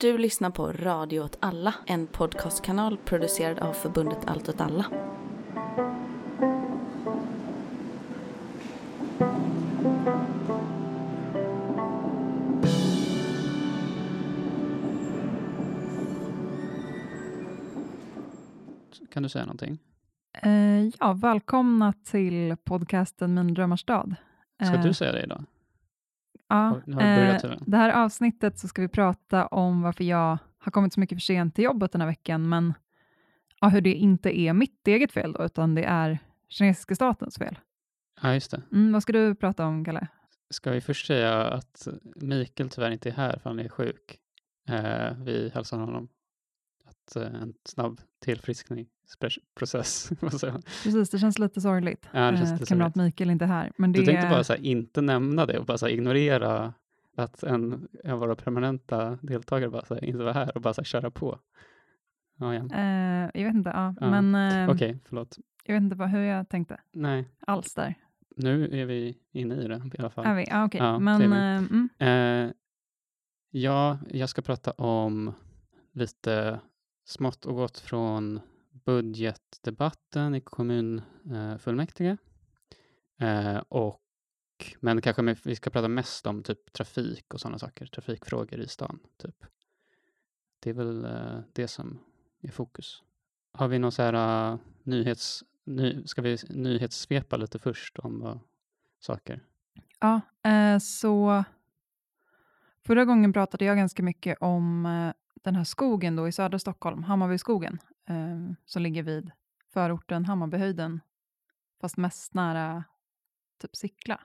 Du lyssnar på Radio åt alla, en podcastkanal producerad av förbundet Allt åt alla. Kan du säga någonting? Eh, ja, välkomna till podcasten Min drömmars stad. Ska Eh, du säga det idag? Ja, börjat eh, det här avsnittet så ska vi prata om varför jag har kommit så mycket för sent till jobbet den här veckan, men ja, hur det inte är mitt eget fel då, utan det är kinesiska statens fel. Ja, just det. Mm, vad ska du prata om, Kalle? Ska vi först säga att Mikael tyvärr inte är här för han är sjuk. Eh, vi hälsar honom att eh, en snabb tillfriskningsprocess. Precis, det känns lite sorgligt. Ja, det känns eh, att kamrat Mikael inte är här. Men det Du tänkte bara så här, inte nämna det och bara här, ignorera att en av våra permanenta deltagare bara här, inte var här och bara så köra på. Ja, ja. eh, jag vet inte, ja, Ja, men eh, Okej, förlåt. jag vet inte vad, hur jag tänkte Nej, alls där. nu är vi inne i det i alla fall. Är vi? Ja, okej. Ja, men mm, ja, jag ska prata om lite smått och gott från budgetdebatten i kommunfullmäktige. Eh, eh, och, men kanske vi ska prata mest om typ trafik och sådana saker, trafikfrågor i stan. Typ. Det är väl eh, det som är fokus. Har vi någon så här uh, nyhets... Ny, ska vi nyhetssvepa lite först om vad, saker? Ja, eh, så förra gången pratade jag ganska mycket om den här skogen då i södra Stockholm, Hammarbyskogen, eh, som ligger vid förorten Hammarbyhöjden, fast mest nära typ Sickla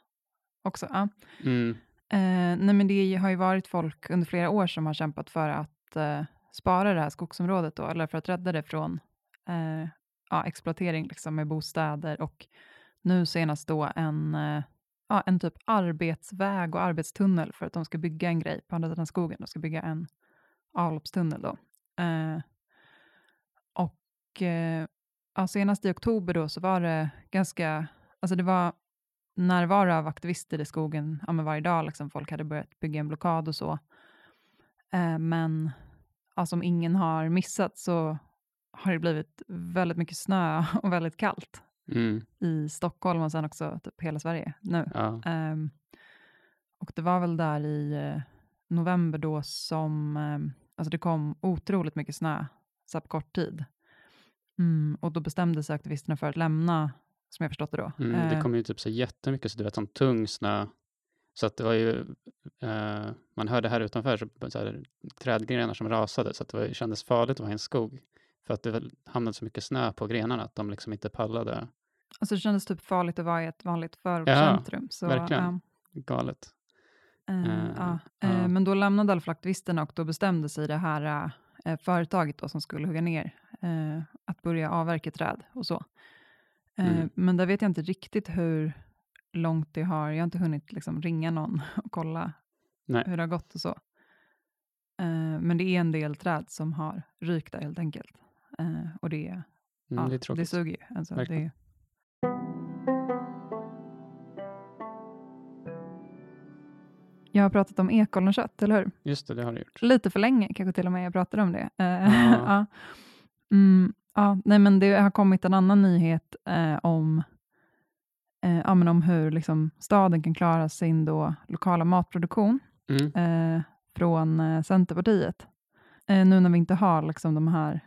också. Ja. Mm, Eh, nej men det har ju varit folk under flera år som har kämpat för att eh, spara det här skogsområdet då, eller för att rädda det från eh, ja, exploatering liksom med bostäder och nu senast då en, eh, ja, en typ arbetsväg och arbetstunnel för att de ska bygga en grej på andra sidan skogen. De ska bygga en avloppstunnel då. Eh, och eh, ja, senast i oktober då så var det ganska, alltså det var närvaro av aktivister i skogen ja, varje dag. Liksom. Folk hade börjat bygga en blockad och så. Eh, men ja, som ingen har missat så har det blivit väldigt mycket snö och väldigt kallt mm, i Stockholm och sen också typ hela Sverige nu. ja. Ehm, och det var väl där i eh, november då som ehm, alltså det kom otroligt mycket snö så på kort tid. Mm, och då bestämde sig aktivisterna för att lämna, som jag förstått det då. Mm, Eh, det kom ju typ så jättemycket, så du vet, sån tung snö. Så att det var ju, eh, man hörde här utanför så, så här, trädgrenar som rasade, så att det var, kändes farligt att vara i en skog. För att det hamnade så mycket snö på grenarna att de liksom inte pallade. Alltså det kändes typ farligt att vara i ett vanligt förortscentrum. så, verkligen. ja, Galet. Eh, ja. ja. Eh, men då lämnade i alla fall aktivisterna och då bestämde sig det här företaget då, som skulle hugga ner att börja avverka träd och så. Mm. Men där vet jag inte riktigt hur långt det har, jag har inte hunnit liksom ringa någon och kolla Nej. hur det har gått och så. Men det är en del träd som har rykt där helt enkelt. Och det, Mm, ja, det är det suger ju. Alltså, jag har pratat om ekollonskött, eller hur? Just det, det har det gjort. Lite för länge kanske till och med jag pratade om det. Eh, Ja. ja. Mm, ja, nej, men det har kommit en annan nyhet eh, om, eh, ja, men om hur liksom, staden kan klara sin då, lokala matproduktion Mm, eh, från eh, Centerpartiet. Eh, nu när vi inte har liksom, de här,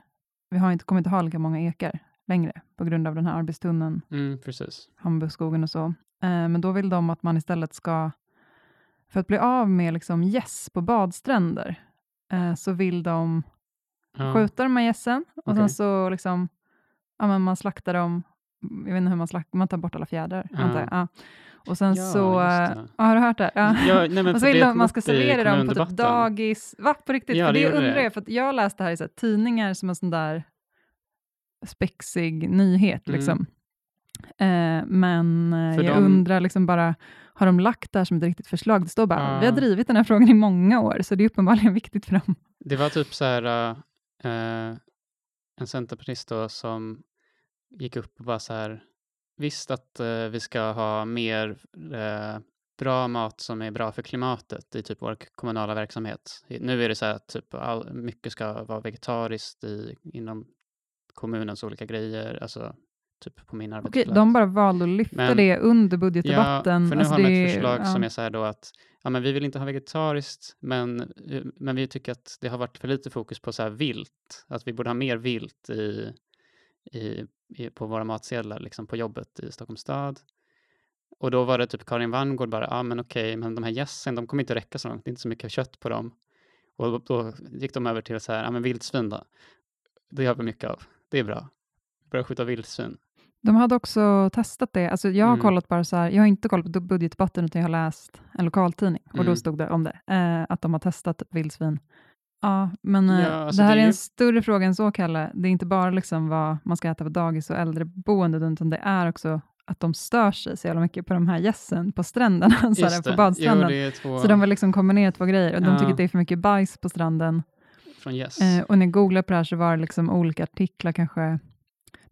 vi har inte, kommer inte ha lika många ekar längre på grund av den här arbetstunneln mm, precis. Hammarbyskogen och så. Eh, men då vill de att man istället ska, för att bli av med liksom gäss på badstränder, eh, så vill de Ja. skjuta de här gässen och Okej. sen så liksom, ja, men man slaktar dem, jag vet inte hur man slaktar, man tar bort alla fjädrar, Ja. antar jag. Ja. Och sen Ja, så, ja, har du hört det? Ja. Ja, nej, och så vill de man ska servera dem på typ dagis. Va, på riktigt? Ja, för det undrar jag, för att jag läste här i så här, tidningar som en sån där spexig nyhet. Mm. Liksom. Eh, men eh, För jag de- undrar, liksom bara, har de lagt det här som ett riktigt förslag? Det står bara, Ja. vi har drivit den här frågan i många år, så det är uppenbarligen viktigt för dem. Det var typ så här, eh, en centerpartist då som gick upp och bara så här, visst att eh, vi ska ha mer eh, bra mat som är bra för klimatet i typ vår kommunala verksamhet. Nu är det så här att typ all, mycket ska vara vegetariskt i, inom kommunens olika grejer, alltså typ på min Okej, arbetsplats. de bara valde att lyfta Men- det under budgetdebatten. Ja, för nu Alltså har de det- ett förslag ja. som är så här då att ja, men vi vill inte ha vegetariskt, men, eh, men vi tycker att det har varit för lite fokus på så här vilt. Att vi borde ha mer vilt i, i, i, på våra matsedlar, liksom på jobbet i Stockholms stad. Och då var det typ Karin Wanngård bara, ja men okej, men de här gässen, de kommer inte räcka så långt, det är inte så mycket kött på dem. Och då, gick de över till så här, ja men vildsvin då. Det gör vi mycket av, det är bra. Börja skjuta vildsvin. De hade också testat det. Alltså jag har Mm. kollat bara så här, jag har inte kollat på budgetdebatten utan jag har läst en lokaltidning och då Mm. stod det om det, eh, att de har testat vildsvin. Ja, men eh, Ja, alltså det här det är, en ju- större fråga än så, Kalle. Det är inte bara liksom vad man ska äta på dagis och äldreboendet, utan det är också att de stör sig så jävla mycket på de här gässen på stränderna, så här, på badstranden. Jo, två Så de vill liksom kombinera två grejer och de Ja. tycker att det är för mycket bajs på stranden. från Yes. Eh, och när jag googlade på det här så var det liksom olika artiklar, kanske,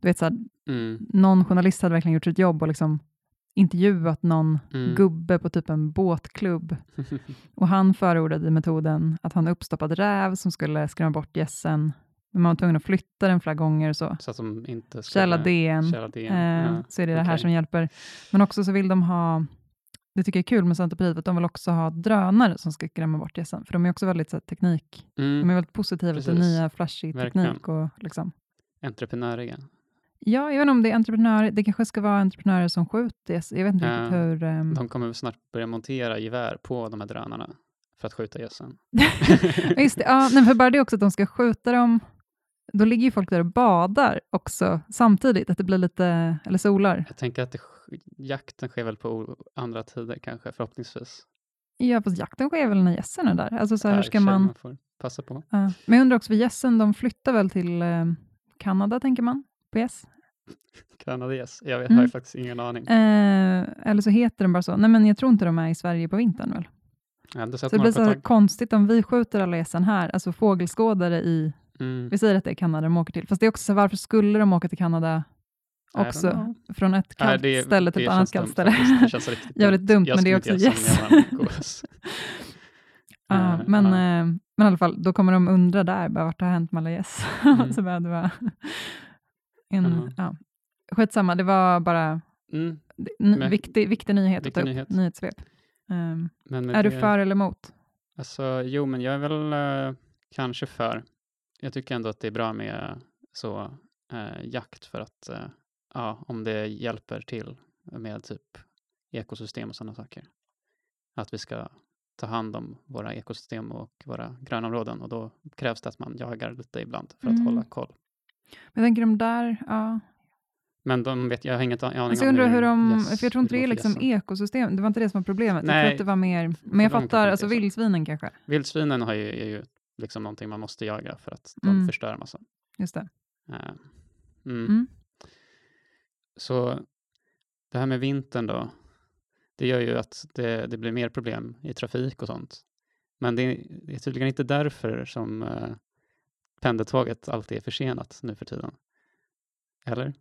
du vet så här, Mm. någon journalist hade verkligen gjort sitt jobb och liksom intervjuat någon Mm. gubbe på typ en båtklubb. Och han förordade metoden att ha en uppstoppad räv som skulle skrämma bort gässen. Men man var tvungen att flytta den flera gånger och så. Så att de inte skulle... Källa DN. Källa DN. Eh, ja. Så är det det här som hjälper. Men också så vill de ha, det tycker jag är kul med Centerpartiet, att de vill också ha drönare som ska skrämma bort gässen. För de är också väldigt så här, teknik, Mm. de är väldigt positiva till Precis. nya flashig Verkligen. teknik. Och, liksom. Entreprenöriga. Ja, jag vet inte om det är entreprenörer, det kanske ska vara entreprenörer som skjuter gäss. Jag vet inte Ja, hur... ehm, De kommer snart börja montera gevär på de här drönarna för att skjuta. Ja, Just det, ja, nej, för bara det också att de ska skjuta dem, då ligger ju folk där och badar också samtidigt, att det blir lite, eller solar. Jag tänker att det, jakten sker väl på andra tider kanske, förhoppningsvis. Ja, fast jakten sker väl när gässen är där? Alltså så här, hur ska sig, man... får passa på. Ja. Men jag undrar också, för gässen, de flyttar väl till eh, Kanada, tänker man, på gäss? Kanadagäss. Jag vet, Mm. har faktiskt ingen aning. Eh, eller så heter den bara så. Nej, men jag tror inte de är i Sverige på vintern väl? Jag hade Så det blir så tag. konstigt om vi skjuter alla gässen här, alltså fågelskådare i, Mm. vi säger att det är Kanada de åker till, fast det är också så, varför skulle de åka till Kanada också, från ett Nej, kallt det- ställe till det ett annat kallt ställe. Det känns riktigt Jävligt dumt, Jag men det är också gås. Ja, Eh, men, ja. eh, men i alla fall, då kommer de undra där, bara, vart har hänt med alla gäss? Mm. så bara, det var en, Jaha. ja. Skitsamma, det var bara Mm. Men- viktig, viktig nyhet viktig att ta upp, nyhet. nyhetssvep. Um, med är du det- för eller emot? Alltså, jo, men jag är väl eh, kanske för. Jag tycker ändå att det är bra med så eh, jakt för att, eh, ja, om det hjälper till med typ ekosystem och sådana saker. Att vi ska ta hand om våra ekosystem och våra grönområden och då krävs det att man jagar lite ibland för att Mm. hålla koll. Jag tänker de där, ja. Men de vet, jag har ingen aning Alltså om jag undrar hur de, gäss- för jag tror inte det är liksom ekosystem, det var inte det som var problemet. Jag tror Nej, att det var mer, men jag fattar, alltså vildsvinen kanske, Vildsvinen har ju, är ju liksom någonting man måste jaga för att de Mm. förstör massa. just det. Eh, mm. Mm. Så det här med vintern då, det gör ju att det, det blir mer problem i trafik och sånt. Men det är, det är tydligen inte därför som eh, pendeltåget alltid är försenat nu för tiden. Eller?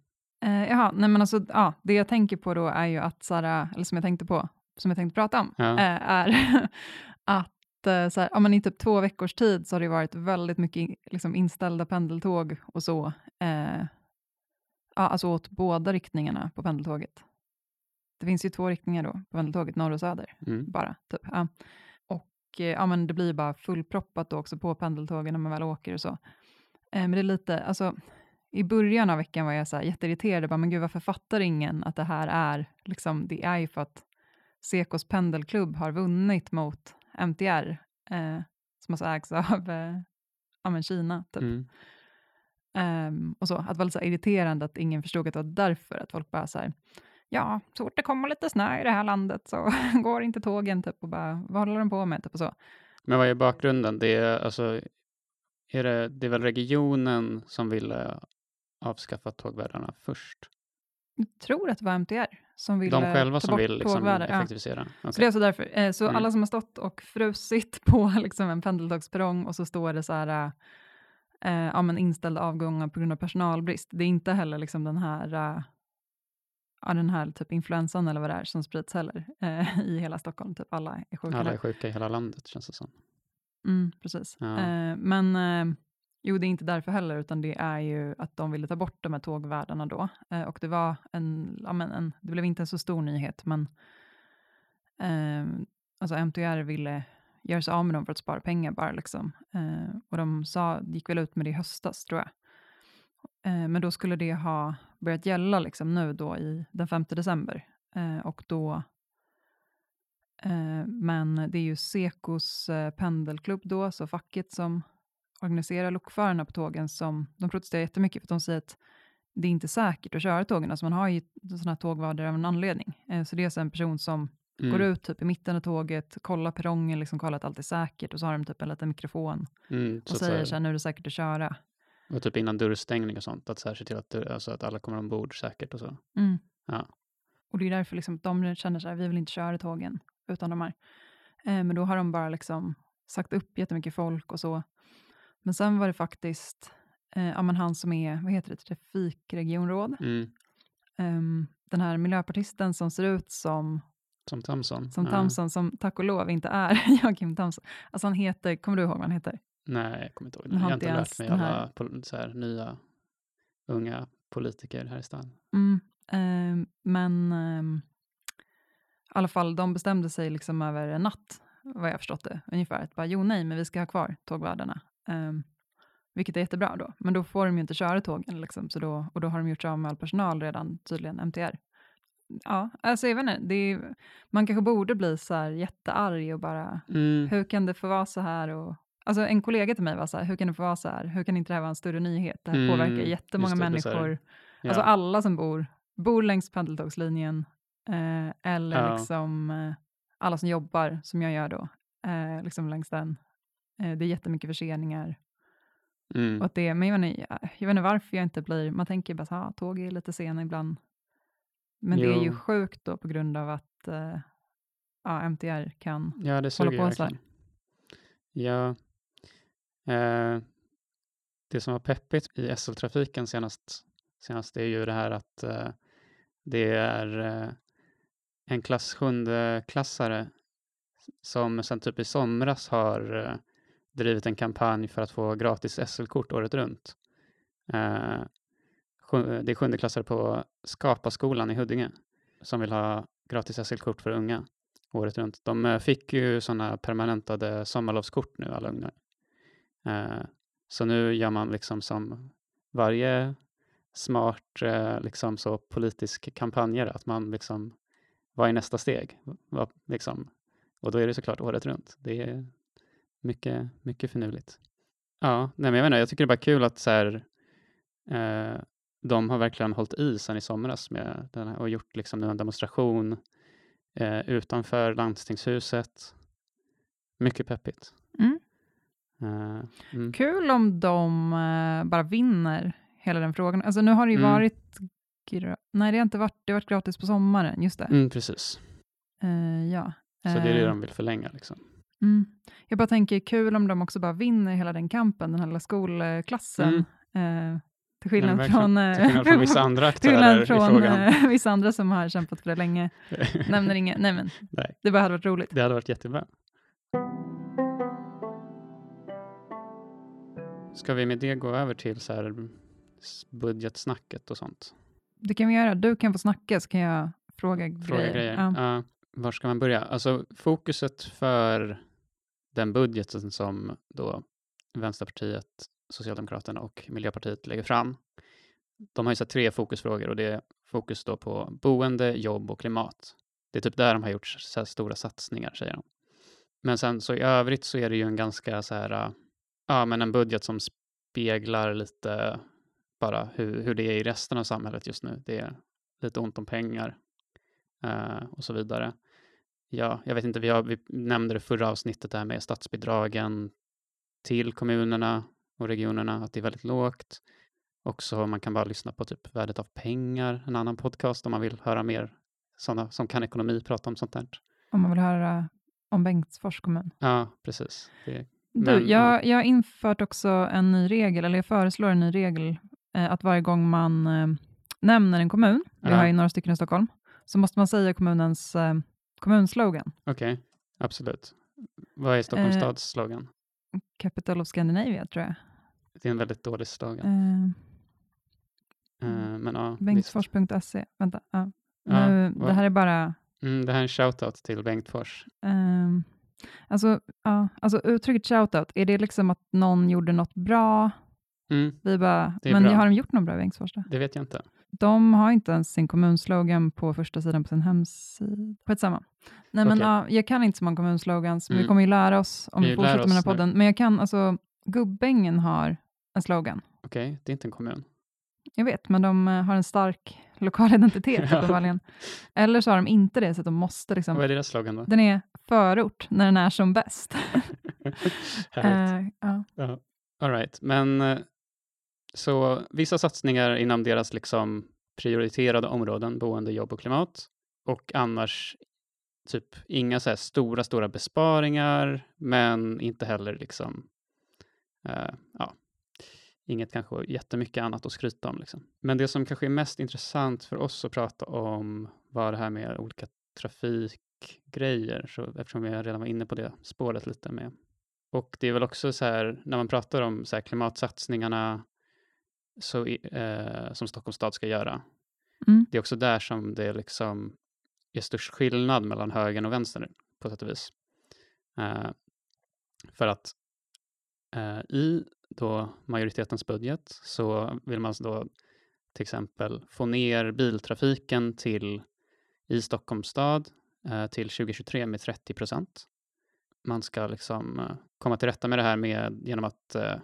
Eh, jaha, nej men alltså, ja, det jag tänker på då är ju att, så här, eller som jag tänkte på, som jag tänkte prata om, Ja. eh, är att eh, så här, ja, men i typ två veckors tid så har det varit väldigt mycket in- liksom, inställda pendeltåg och så. Eh, ja, alltså åt båda riktningarna på pendeltåget. Det finns ju två riktningar då på pendeltåget, norr och söder Mm. bara. Typ. Ja. Eh, ja, men det blir bara fullproppat då också på pendeltågen när man väl åker och så. Eh, men det är lite, alltså i början av veckan var jag så här jätteirriterad, bara, men gud varför fattar ingen att det här är, liksom, det är ju för att Sekos pendelklubb har vunnit mot MTR, eh, som alltså ägs av eh, ja, men Kina. Typ. Mm. Ehm, och så, att det var lite så irriterande att ingen förstod att det var därför, att folk bara så här, ja, så fort det kommer lite snö i det här landet så går inte tågen, typ, och bara, vad håller de på med, typ, och så. Men vad är bakgrunden? Det är, alltså, är det, det är väl regionen som ville avskaffa tågvärdarna först? Jag tror att det var MTR som ville De själva ta som bort vill liksom tågvärdar. Ja. effektivisera? Så det är alltså därför. Eh, så Mm. alla som har stått och frusit på liksom en pendeltågsperrong och så står det så här, eh, ja, men inställda avgångar på grund av personalbrist. Det är inte heller liksom den här, eh, ja, den här typ influensan eller vad det är som sprids heller eh, i hela Stockholm. Typ alla är sjuka. Alla är sjuka i hela landet känns det som. Mm, precis. Ja. Eh, men eh, jo, det är inte därför heller, utan det är ju att de ville ta bort de här tågvärdarna då. Eh, och det var en, ja, men en, det blev inte en så stor nyhet, men eh, alltså MTR ville göra sig av med dem för att spara pengar bara. Liksom. Eh, och de sa, gick väl ut med det i höstas, tror jag. Eh, men då skulle det ha börjat gälla liksom nu då i den 5 december. Eh, och då Eh, men det är ju Sekos eh, pendelklubb då, så facket som organiserar lokförarna på tågen, som de protesterar jättemycket för att de säger att det är inte säkert att köra tågen. Alltså man har ju sådana här tågvärder av en anledning. Eh, så det är en person som Mm. går ut typ i mitten av tåget, kollar perrongen, liksom kollar att allt är säkert och så har de typ en liten mikrofon Mm, och så säger så här, nu är det säkert att köra. Och typ innan dörrstängning och sånt, att så här, se till att, alltså, att alla kommer ombord säkert och så. Mm. Ja. Och det är därför liksom de känner så här, vi vill inte köra tågen utan de här. Eh, men då har de bara liksom sagt upp jättemycket folk och så. Men sen var det faktiskt eh, ja, men han som är, vad heter det, trafikregionråd. Mm. Ehm, den här miljöpartisten som ser ut som, Som Thomson. som Ja. Thomson, som tack och lov inte är Joakim Thomson. Alltså han heter, kommer du ihåg vad han heter? Nej, jag kommer inte ihåg. Jag har inte lärt mig alla så här, nya unga politiker här i stan. Mm, ehm, men ehm, i alla fall, de bestämde sig liksom över en natt, vad jag förstått det, ungefär. Att bara, jo, nej, men vi ska ha kvar tågvärdarna. Ehm, vilket är jättebra då. Men då får de ju inte köra tågen, liksom, så då, och då har de gjort sig av med all personal redan, tydligen MTR. Ja, alltså jag vet inte, det är, man kanske borde bli så här jättearg och bara, Mm. hur kan det få vara så här? Och, alltså en kollega till mig var så här, hur kan det få vara så här? Hur kan inte det här vara en större nyhet? Det här Mm, påverkar jättemånga det, människor. Ja. Alltså alla som bor, bor längs pendeltågslinjen eh, eller Ja. liksom eh, alla som jobbar, som jag gör då, eh, liksom längs den. Eh, det är jättemycket förseningar. mm. Och det, men jag vet, inte, jag, vet inte varför jag inte blir, man tänker bara så här, ah, tåg är lite sena ibland. Men det är ju Jo. sjukt då på grund av att eh, ja, MTR kan, Ja, ju på så här. Ja. Eh, det som var peppigt i SL-trafiken senast, senast är ju det här att eh, det är eh, en klass klassare som sen typ i somras har eh, drivit en kampanj för att få gratis SL-kort året runt. Eh, det är sjundeklassare på Skapaskolan i Huddinge som vill ha gratis SL-kort för unga året runt. De eh, fick ju sådana permanentade sommarlovskort nu, alla ungar. Eh, så nu gör man liksom som varje smart eh, liksom så politisk kampanjare, att man liksom, vad är nästa steg? Vad, liksom, och då är det såklart året runt. Det är mycket, mycket finurligt. Ja, nej men jag menar, jag tycker det är bara kul att så här, eh, de har verkligen hållit i sen i somras med den här, och gjort liksom en demonstration eh, utanför landstingshuset. Mycket peppigt. Mm. Eh, mm. Kul om de eh, bara vinner hela den frågan. Alltså nu har det ju Mm. varit, nej det har inte varit, det har varit gratis på sommaren, just det. Mm, precis. Eh, ja. Så det är det de vill förlänga. Liksom. Mm. Jag bara tänker, kul om de också bara vinner hela den kampen, den här lilla skolklassen. Eh, till skillnad Mm. verkligen. från, Till skillnad från vissa andra till skillnad aktörer i från frågan. eh, vissa andra som har kämpat för det länge. Nämner inga, nej men, Nej, det bara hade varit roligt. det hade varit jättebra. Ska vi med det gå över till så här budgetsnacket och sånt? Det kan vi göra, du kan få snacka så kan jag fråga, Fråga grejer. grejer. Ja. Ja, var ska man börja? Alltså fokuset för den budgeten som då Vänsterpartiet, Socialdemokraterna och Miljöpartiet lägger fram. De har ju så tre fokusfrågor och det är fokus då på boende, jobb och klimat. Det är typ där de har gjort så här stora satsningar, säger de. Men sen så i övrigt så är det ju en ganska så här, ja men en budget som speglar lite bara hur, hur det är i resten av samhället just nu. Det är lite ont om pengar eh, och så vidare. Ja, jag vet inte, vi, har, vi nämnde det förra avsnittet det här med statsbidragen till kommunerna och regionerna, att det är väldigt lågt. Också man kan bara lyssna på typ värdet av pengar, en annan podcast om man vill höra mer sådana som kan ekonomi prata om sånt där. Om man vill höra om Bengtsfors kommun. Ja, precis. Det, Du, Men, jag, jag har infört också en ny regel, eller jag föreslår en ny regel, eh, att varje gång man eh, nämner en kommun, vi Ja. har ju några stycken i Stockholm, så måste man säga kommunens eh, kommunslogan. Okej, absolut. Vad är Stockholms Eh, stads slogan? Capital of Scandinavia tror jag. Det är en väldigt dålig slogan. Eh, Eh, men ja. Bengtsfors.se. Vänta, ja. Ja, nu, vad- det här är bara... Mm, det här är en shoutout till Bengtfors. ehm, alltså, ja, alltså uttrycket shoutout, är det liksom att någon gjorde något bra? Mm, Vi bara, men bra. har de gjort något bra i Bengtsfors då? det vet jag inte. De har inte ens sin kommunslogan på första sidan på sin hemsida. Skitsamma. Nej, men Okej. ja, jag kan inte så många kommunslogans, men vi Mm. kommer ju lära oss om Vi vi, fortsätter med den här nu. podden. Men jag kan, alltså, Gubbängen har en slogan. Okej, det är inte en kommun. Jag vet, men de eh, har en stark lokal identitet Ja. uppenbarligen. Eller så har de inte det, så att de måste liksom... Vad är deras slogan då? Den är förort när den är som bäst. Härligt. Eh, ja. Ja. All right. Men eh, så vissa satsningar inom deras liksom prioriterade områden, boende, jobb och klimat. Och annars typ inga så stora, stora besparingar, men inte heller liksom, eh, ja, inget kanske jättemycket annat att skryta om. Liksom. Men det som kanske är mest intressant för oss att prata om var det här med olika trafikgrejer, så, eftersom vi redan var inne på det spåret lite med och det är väl också så här, när man pratar om så här klimatsatsningarna så, eh, som Stockholms stad ska göra, Mm. det är också där som det liksom är störst skillnad mellan högern och vänster på sätt och vis. Eh, för att eh, i då majoritetens budget så vill man då till exempel få ner biltrafiken till i Stockholms stad eh, till 2023 med 30 procent. Man ska liksom eh, komma till rätta med det här med, genom att eh,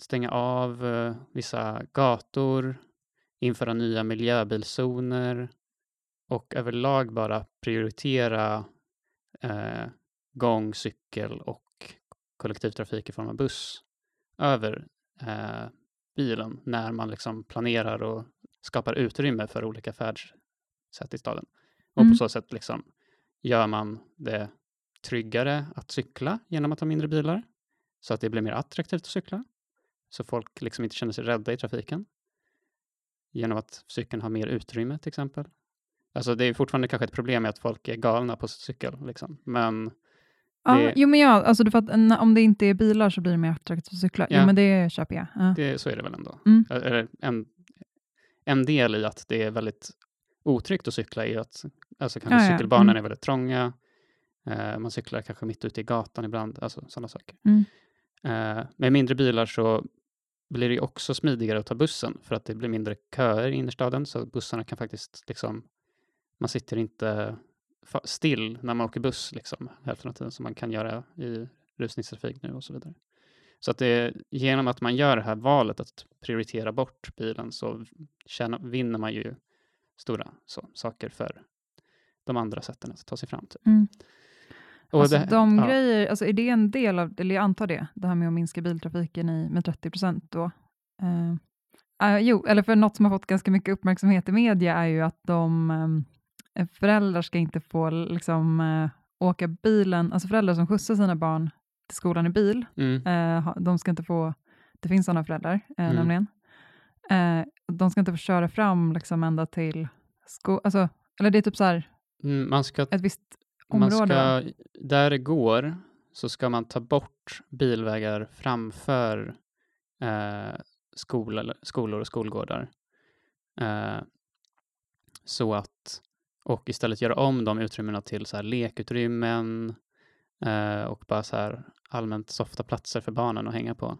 stänga av eh, vissa gator, införa nya miljöbilzoner och överlag bara prioritera eh, gång, cykel och kollektivtrafik i form av buss över eh, bilen när man liksom planerar och skapar utrymme för olika färdsätt i staden. Och Mm. på så sätt liksom gör man det tryggare att cykla genom att ha mindre bilar så att det blir mer attraktivt att cykla så folk liksom inte känner sig rädda i trafiken genom att cykeln har mer utrymme till exempel. Alltså det är fortfarande kanske ett problem med att folk är galna på cykel, liksom. men Ja, Det- Jo, men ja, alltså, att, en- om det inte är bilar så blir det mer attraktivt att cykla. Ja. Jo, men det köper jag. Ja. det, så är det väl ändå. Mm. En, en del i att det är väldigt otryggt att cykla är att alltså kanske Ja, cykelbanorna Mm. är väldigt trånga, eh, man cyklar kanske mitt ute i gatan ibland, alltså sådana saker. Mm. Eh, med mindre bilar så blir det också smidigare att ta bussen för att det blir mindre köer i innerstaden så bussarna kan faktiskt liksom, man sitter inte still när man åker buss liksom hälften av tiden som man kan göra i rusningstrafik nu och så vidare. Så att det, genom att man gör det här valet att prioritera bort bilen så tjänar, vinner man ju stora så, saker för de andra sätten att ta sig fram. Typ. Mm. Och Alltså, det- de ja. grejer, alltså, är det en del av, eller jag antar det, det här med att minska biltrafiken i, med 30 procent då? Eh, ah, jo, eller för något som har fått ganska mycket uppmärksamhet i media är ju att de ehm, föräldrar ska inte få liksom, eh, åka bilen, alltså föräldrar som skjutsar sina barn till skolan i bil, Mm, eh, de ska inte få, det finns sådana föräldrar eh, Mm. nämligen, eh, de ska inte få köra fram liksom ända till sko, alltså, eller det är typ så här, mm, man ska ett visst Man område. va? ska, där det går så ska man ta bort bilvägar framför eh, skol, skolor och skolgårdar. Eh, så att, och istället göra om de utrymmena till så här lekutrymmen eh, och bara så här allmänt softa platser för barnen att hänga på.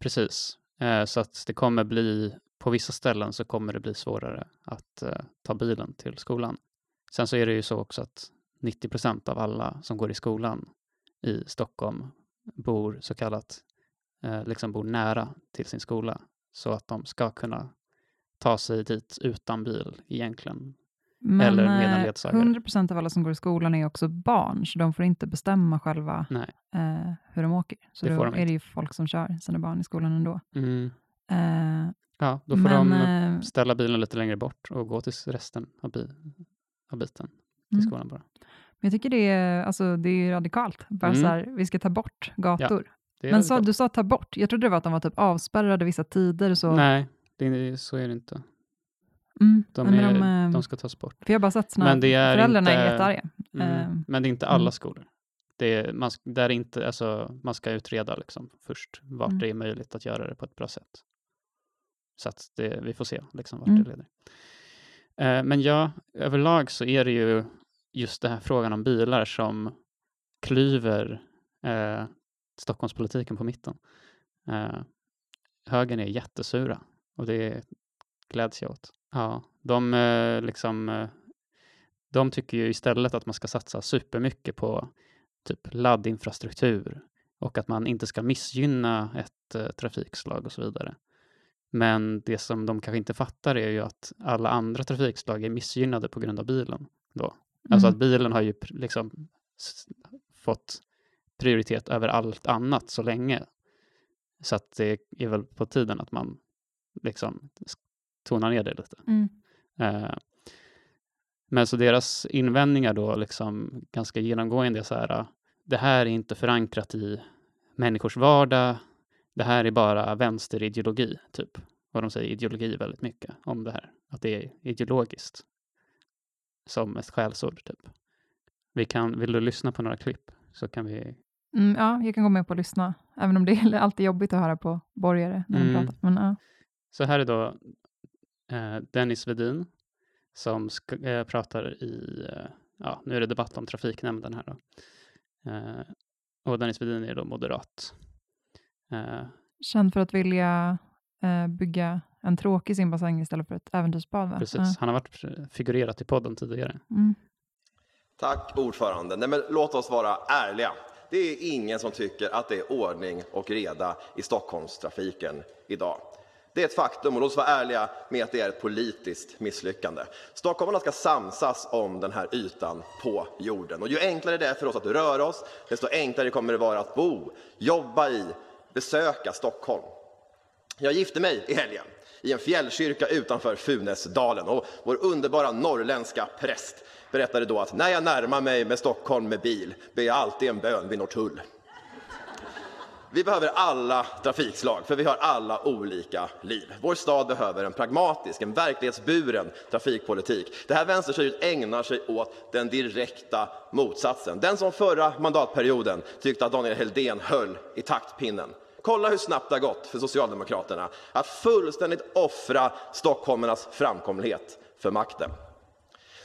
Precis, eh, så att det kommer bli, på vissa ställen så kommer det bli svårare att eh, ta bilen till skolan. Sen så är det ju så också att 90 procent av alla som går i skolan i Stockholm bor så kallat, eh, liksom bor nära till sin skola så att de ska kunna ta sig dit utan bil egentligen. Men eller med en eh, ledsagare. 100% av alla som går i skolan är också barn, så de får inte bestämma själva eh, hur de åker. Så Det då de är det ju folk som kör sina barn i skolan ändå. Mm. Eh, Ja, då får men, de eh, ställa bilen lite längre bort och gå till resten av, bi av biten till Mm. skolan bara. men jag tycker det är, alltså, det är radikalt. Bara Mm. så här, vi ska ta bort gator. Är men bra. du sa ta bort, jag trodde det var att de var typ avspärrade vissa tider. Så. Nej, det så är det inte. Mm. De, är, de, eh, de ska tas bort. För jag har bara sett såna, Men det är föräldrarna inte- är jättearga. Mm. Ehm, Men det är inte alla mm. skolor. Det är, man, där är inte, alltså, man ska utreda liksom först vart Mm. det är möjligt att göra det på ett bra sätt. Så att det, vi får se liksom, vart det leder. Eh, men ja, överlag så är det ju just den här frågan om bilar som klyver eh, Stockholmspolitiken på mitten. Eh, högern är jättesura och det gläds jag åt. Ja, de, eh, liksom, eh, de tycker ju istället att man ska satsa supermycket på typ laddinfrastruktur och att man inte ska missgynna ett eh, trafikslag och så vidare. Men det som de kanske inte fattar är ju att alla andra trafikslag är missgynnade på grund av bilen. Då. Alltså mm. att bilen har ju liksom fått prioritet över allt annat så länge. Så att det är väl på tiden att man liksom tonar ner det lite. Mm. Eh, men så deras invändningar då liksom ganska genomgående är så här, ah, det här är inte förankrat i människors vardag, det här är bara vänsterideologi, typ. Och de säger ideologi väldigt mycket om det här, att det är ideologiskt. Som ett skällsord, typ. Vi kan, vill du lyssna på några klipp så kan vi... Mm, ja, jag kan gå med på att lyssna, även om det är alltid jobbigt att höra på borgare när de Mm. pratar. Men, ja. Så här är då eh, Dennis Vedin som eh, pratar i, eh, ja, nu är det debatt om trafiknämnden här då. Eh, och Dennis Vedin är då moderat. Eh, Känd för att vilja eh, bygga en tråkig simbassäng istället för ett äventyrsbad. Va? precis, han har varit eh, figurerat i podden tidigare. Ja. Mm. Tack ordförande. Nej, men låt oss vara ärliga. Det är ingen som tycker att det är ordning och reda i Stockholmstrafiken idag. Det är ett faktum och låt oss vara ärliga med att det är ett politiskt misslyckande. Stockholmarna ska samsas om den här ytan på jorden och ju enklare det är för oss att röra oss, desto enklare kommer det vara att bo, jobba i, besöka Stockholm. Jag gifte mig i helgen i en fjällkyrka utanför Funäsdalen och vår underbara norrländska präst berättade då att när jag närmar mig med Stockholm med bil ber jag alltid en bön vid Norrtull. Vi behöver alla trafikslag, för vi har alla olika liv. Vår stad behöver en pragmatisk, en verklighetsburen trafikpolitik. Det här vänsterstyret ägnar sig åt den direkta motsatsen. Den som förra mandatperioden tyckte att Daniel Heldén höll i taktpinnen. Kolla hur snabbt det har gått för Socialdemokraterna att fullständigt offra stockholmarnas framkomlighet för makten.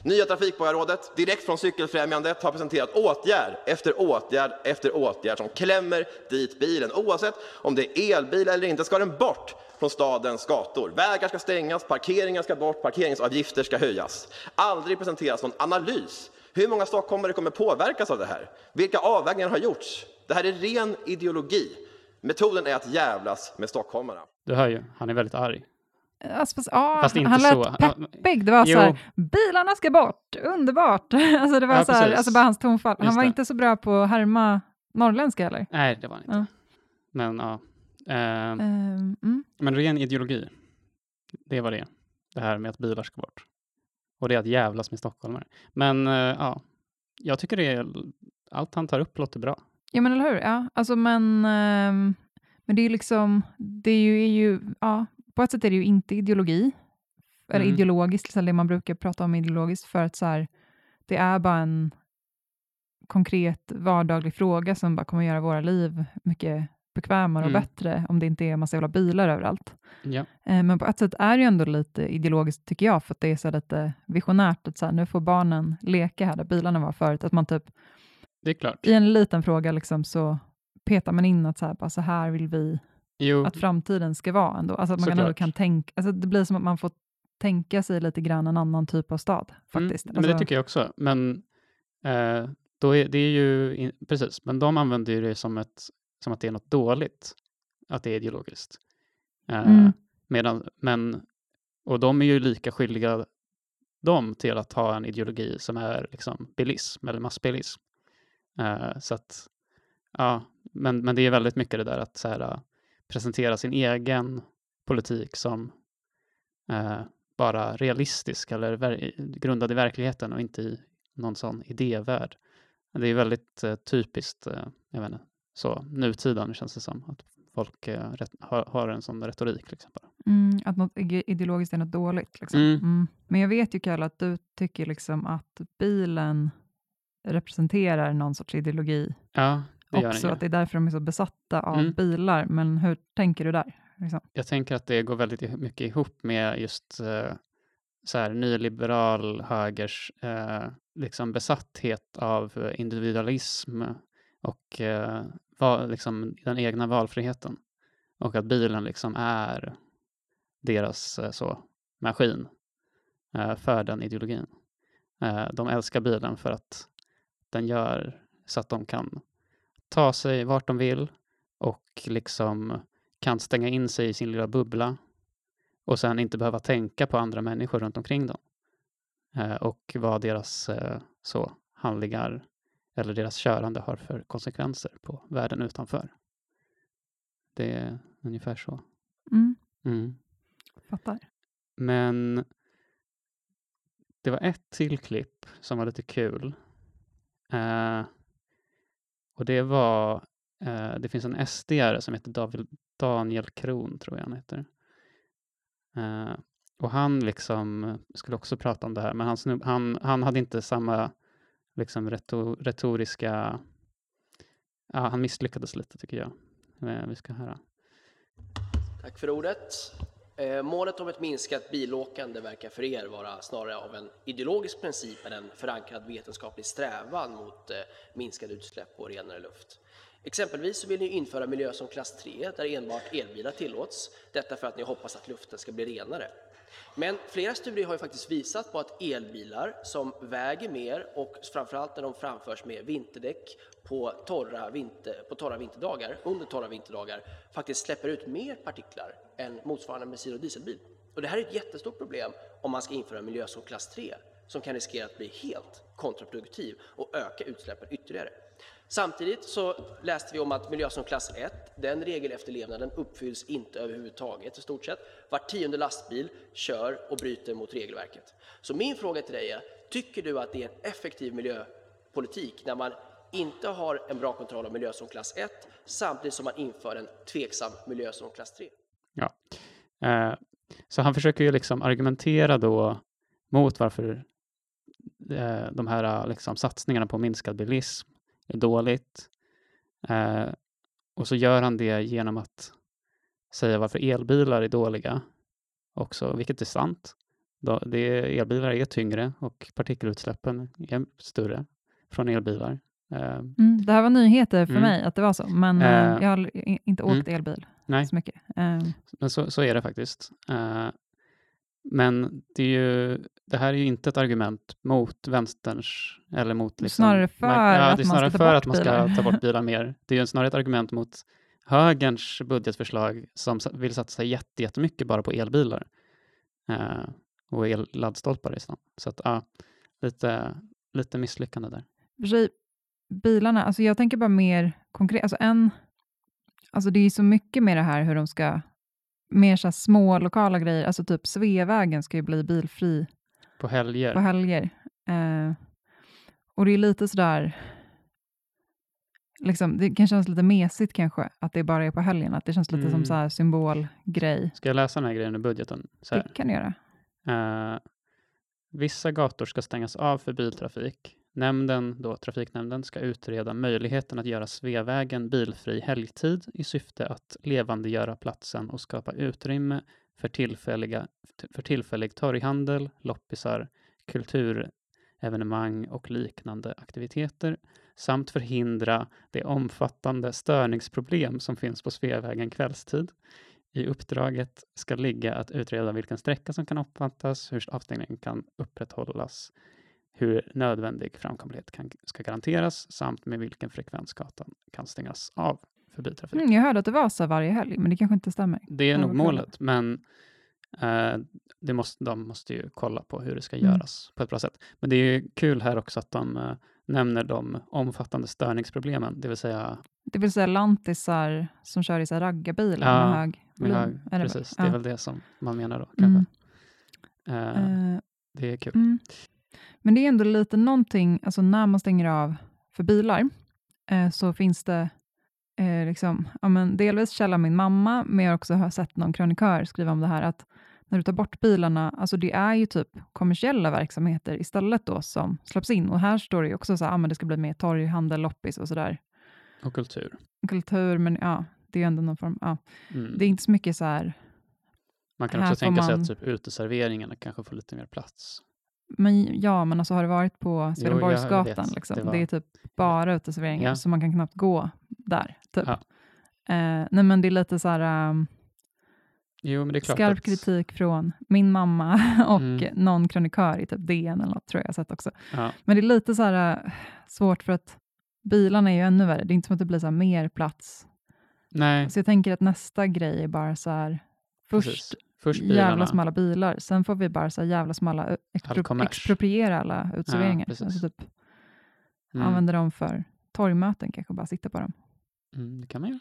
Nya trafikborgarrådet, direkt från Cykelfrämjandet, har presenterat åtgärd efter åtgärd efter åtgärd som klämmer dit bilen. Oavsett om det är elbil eller inte ska den bort från stadens gator. Vägar ska stängas, parkeringar ska bort, parkeringsavgifter ska höjas. Aldrig presenteras någon analys. Hur många stockholmare kommer påverkas av det här? Vilka avvägningar har gjorts? Det här är ren ideologi. Metoden är att jävlas med stockholmarna. Du hör ju, han är väldigt arg. Alltså, fast, ja, Fast han lät så. peppig. Det var så Jo. här, bilarna ska bort, underbart. Alltså det var Ja, så här, alltså bara hans tonfall. Han var det. inte så bra på att härma norrländska eller? Nej, det var han inte. Ja. Men ja. Eh, Ehm, mm. Men ren ideologi, det var det. Det här med att bilar ska bort. Och det är att jävlas med stockholmare. Men eh, ja, jag tycker det är, allt han tar upp låter bra. Ja men eller hur, ja. Alltså men, ehm, men det är ju liksom, det är ju, är ju, ja, på ett sätt är det ju inte ideologi, eller Mm. ideologiskt, liksom det man brukar prata om ideologiskt, för att så här, det är bara en konkret vardaglig fråga som bara kommer göra våra liv mycket bekvämare och Mm. bättre om det inte är en massa jävla bilar överallt. Ja, Eh, Men på ett sätt är det ju ändå lite ideologiskt tycker jag, för att det är så lite visionärt att så här, nu får barnen leka här där bilarna var förut. Att man typ i en liten fråga liksom så petar man in att så här, bara så här vill vi Jo, att framtiden ska vara ändå. Alltså att man kan ändå kan tänka, alltså det blir som att man får tänka sig lite grann en annan typ av stad faktiskt. Mm, men alltså, det tycker jag också. Men eh, då är, det är ju, in, precis, men de använder ju det som, ett, som att det är något dåligt, att det är ideologiskt. Eh, Mm. medan, men, och de är ju lika skyldiga de till att ha en ideologi som är liksom bilism eller massbilism. Eh, så att, ja, men, men det är väldigt mycket det där att så här, presentera sin egen politik som eh, bara realistisk eller grundad i verkligheten och inte i någon sån idévärld. Det är väldigt eh, typiskt, eh, jag vet inte, så nutida nu känns det som, att folk eh, har, har en sån retorik. Liksom bara. Mm, att något ide- ideologiskt är något dåligt. Liksom. Mm. Mm. Men jag vet ju, Kalle, att du tycker liksom att bilen representerar någon sorts ideologi Ja, det också, att det är därför de är så besatta av Mm. bilar. Men hur tänker du där? Liksom? Jag tänker att det går väldigt mycket ihop med just eh, så här, nyliberal högers eh, liksom besatthet av eh, individualism och eh, va, liksom den egna valfriheten. Och att bilen liksom är deras eh, så, maskin eh, för den ideologin. De älskar bilen för att den gör så att de kan ta sig vart de vill och liksom kan stänga in sig i sin lilla bubbla och sen inte behöva tänka på andra människor runt omkring dem. Eh, och vad deras eh, så, handlingar eller deras körande har för konsekvenser på världen utanför. Det är ungefär så. Mm, Mm. fattar. Men det var ett till klipp som var lite kul. Eh, och det var, eh, det finns en sd som heter David, Daniel Kron, tror jag han heter. Eh, och han liksom eh, skulle också prata om det här, men han, snubb, han, han hade inte samma liksom retor, retoriska... Ja, han misslyckades lite tycker jag. Eh, vi ska höra. Tack för ordet. Eh, målet om ett minskat bilåkande verkar för er vara snarare av en ideologisk princip än en förankrad vetenskaplig strävan mot eh, minskade utsläpp och renare luft. Exempelvis så vill ni införa miljö som klass 3 där enbart elbilar tillåts. Detta för att ni hoppas att luften ska bli renare. Men flera studier har ju faktiskt visat på att elbilar som väger mer och framförallt när de framförs med vinterdäck på torra, vinter, på torra vinterdagar, under torra vinterdagar, faktiskt släpper ut mer partiklar än motsvarande bensin och dieselbil. Och det här är ett jättestort problem om man ska införa miljözon klass 3 som kan riskera att bli helt kontraproduktiv och öka utsläppen ytterligare. Samtidigt så läste vi om att miljö som klass 1, den regelefterlevnaden uppfylls inte överhuvudtaget i stort sett. Var tionde lastbil kör och bryter mot regelverket. Så min fråga till dig är, tycker du att det är en effektiv miljöpolitik när man inte har en bra kontroll av miljö som klass 1 samtidigt som man inför en tveksam miljö som klass 3? Ja. Eh, så han försöker ju liksom argumentera då mot varför eh, de här liksom, satsningarna på minskad bilism är dåligt. Eh, och så gör han det genom att säga varför elbilar är dåliga också, vilket är sant. Då, det är, elbilar är tyngre och partikelutsläppen är större från elbilar. Eh, Mm, det här var nyheter för Mm. mig att det var så, men eh, Eh, jag har inte mm. åkt elbil nej. så mycket. Eh, Men så, så är det faktiskt. Men det, ju, det här är ju inte ett argument mot vänsterns eller mot... Liksom, Snarare för ja, att det är man snarare ta för att man ska ta bort bilar mer. Det är ju snarare ett argument mot högerns budgetförslag som vill satsa jätte, jättemycket bara på elbilar eh, och elladdstolpar i stan. Så att, ja, lite, lite misslyckande där. sig, bilarna, alltså jag tänker bara mer konkret, alltså en, alltså det är ju så mycket med det här hur de ska, mer så här små lokala grejer, alltså typ Sveavägen ska ju bli bilfri På helger. på helger. Eh, och det är lite sådär, liksom, det kan kännas lite mesigt kanske, att det bara är på helgen, att det känns lite som Mm. så här symbolgrej. Ska jag läsa den här grejen i budgeten? Så här. Det kan du göra. Eh, vissa gator ska stängas av för biltrafik. Nämnden, då trafiknämnden, ska utreda möjligheten att göra Sveavägen bilfri helgtid i syfte att levandegöra platsen och skapa utrymme för, tillfälliga, för tillfällig torghandel, loppisar, kulturevenemang och liknande aktiviteter samt förhindra det omfattande störningsproblem som finns på Sveavägen kvällstid. I uppdraget ska ligga att utreda vilken sträcka som kan omfattas, hur avstängningen kan upprätthållas, hur nödvändig framkomlighet kan, ska garanteras samt med vilken frekvens gatan kan stängas av för biltrafik. Mm, jag hörde att det var så varje helg, men det kanske inte stämmer. Det är Ja, nog målet, men eh, det måste, de måste ju kolla på hur det ska Mm. göras på ett bra sätt. Men det är ju kul här också att de eh, nämner de omfattande störningsproblemen, det vill säga Det vill säga lantisar som kör i raggarbilar Ja, med hög volym. hög, är det precis, det är Ja. väl det som man menar då kanske. Mm. Eh, Eh, det är kul. Men det är ändå lite någonting, alltså när man stänger av för bilar, eh, så finns det eh, liksom, ja, men delvis källa min mamma, men jag har också har sett någon krönikör skriva om det här, att när du tar bort bilarna, alltså det är ju typ kommersiella verksamheter istället då som släpps in. Och här står det ju också så här, ah, men det ska bli mer torghandel, loppis och sådär. Och kultur. Kultur, men ja, det är ju ändå någon form, ja. Mm. Det är inte så mycket så här, Man kan också tänka sig man- att typ uteserveringarna kanske får lite mer plats. Men ja, men alltså har det varit på Swedenborgsgatan, liksom. Det det, är typ bara uteserveringar, Ja. så man kan knappt gå där. Typ. Ja. Eh, nej, men det är lite så här, um, Jo, skarp att... kritik från min mamma och Mm. någon krönikör i typ DN eller något, tror jag sett också. Ja, Men det är lite så här äh, svårt för att bilarna är ju ännu värre. Det är inte som att det blir så mer plats. nej, Så jag tänker att nästa grej är bara så här, först precis. Först jävla bilarna. smala bilar, sen får vi bara så här jävla smala, ö, All expro, kommers. expropriera alla uteserveringar. precis. alltså typ Mm. använda dem för torgmöten kanske, bara sitta på dem. Mm, det kan man göra.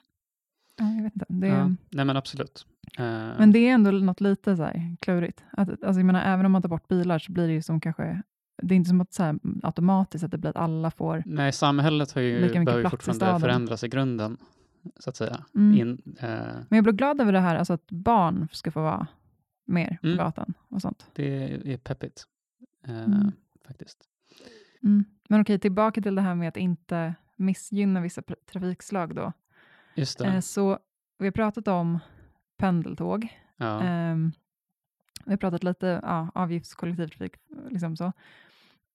Ja, jag vet inte. Det, Ja. Nej, men absolut. Eh, Men det är ändå något lite så här klurigt. Att, alltså, jag menar, även om man tar bort bilar så blir det ju som kanske, det är inte som att så här, automatiskt att det blir att alla får Nej, samhället har ju, Lika mycket behöver ju fortfarande förändras i grunden, så att säga. Mm. In, eh, Men jag blir glad över det här, alltså att barn ska få vara mer på Mm. gatan och sånt. det är peppigt, eh, Mm. faktiskt. Mm. Men okej, tillbaka till det här med att inte missgynna vissa trafikslag då. Just. Eh, så vi har pratat om pendeltåg. ja. Ehm, vi har pratat lite ja, avgiftskollektivtrafik, liksom så.